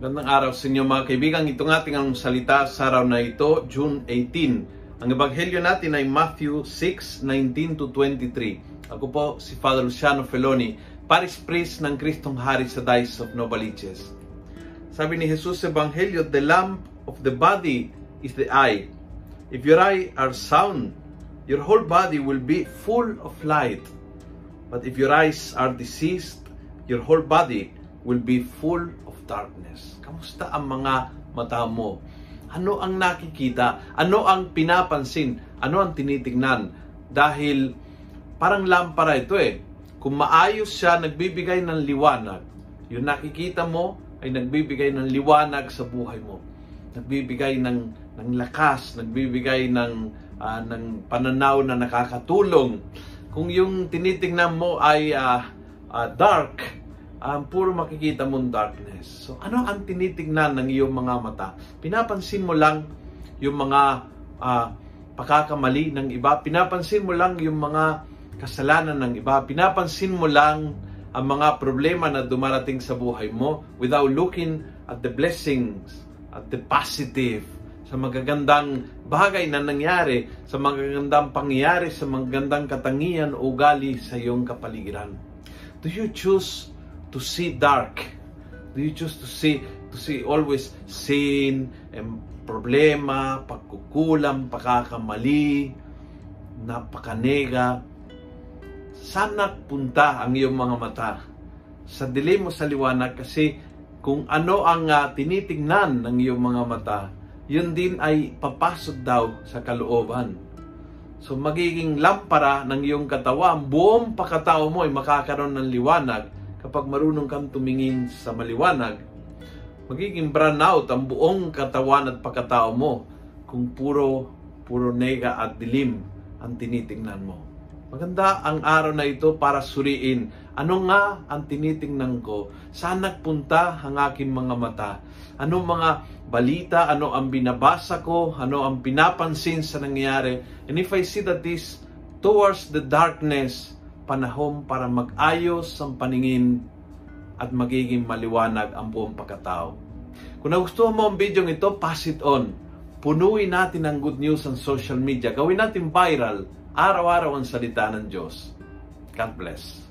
Magandang araw sa inyo mga kaibigan. Ito ng ating ang salita sa araw na ito, June 18. Ang ebanghelyo natin ay Matthew 6:19 to 23. Ako po si Father Luciano Feloni, Paris Priest ng Kristong Hari sa Dice of Novaliches. Sabi ni Jesus sa ebanghelyo, the lamp of the body is the eye. If your eye are sound, your whole body will be full of light. But if your eyes are diseased, your whole body will be full of darkness. Kamusta ang mga mata mo? Ano ang nakikita? Ano ang pinapansin? Ano ang tinitingnan? Dahil parang lampara ito eh. Kung maayos siya, nagbibigay ng liwanag. Yung nakikita mo ay nagbibigay ng liwanag sa buhay mo. Nagbibigay ng, ng lakas, nagbibigay ng, uh, ng pananaw na nakakatulong. Kung yung tinitingnan mo ay uh, uh, dark, um, puro makikita mong darkness. So, ano ang tinitingnan ng iyong mga mata? Pinapansin mo lang yung mga uh, pakakamali ng iba. Pinapansin mo lang yung mga kasalanan ng iba. Pinapansin mo lang ang mga problema na dumarating sa buhay mo without looking at the blessings, at the positive, sa magagandang bagay na nangyari, sa magagandang pangyayari, sa magagandang katangian o ugali sa iyong kapaligiran. Do you choose to see dark? Do you choose to see to see always sin and problema, pagkukulang, pagkakamali, napakanega? Sana punta ang iyong mga mata sa dilim mo sa liwanag kasi kung ano ang uh, tinitingnan ng iyong mga mata, yun din ay papasok daw sa kalooban. So magiging lampara ng iyong katawan, buong pakatao mo ay makakaroon ng liwanag kapag marunong kang tumingin sa maliwanag. Magiging brown out ang buong katawan at pakatao mo kung puro puro nega at dilim ang tinitingnan mo. Maganda ang araw na ito para suriin ano nga ang tinitingnan ko, saan nagpunta ang aking mga mata, ano mga balita, ano ang binabasa ko, ano ang pinapansin sa nangyayari. And if I see that this towards the darkness, panahon para mag-ayos ang paningin at magiging maliwanag ang buong pagkatao. Kung nagustuhan mo ang video ito, pass it on. Punuin natin ang good news sa social media. Gawin natin viral Araw-araw ang salita ng Diyos. God bless.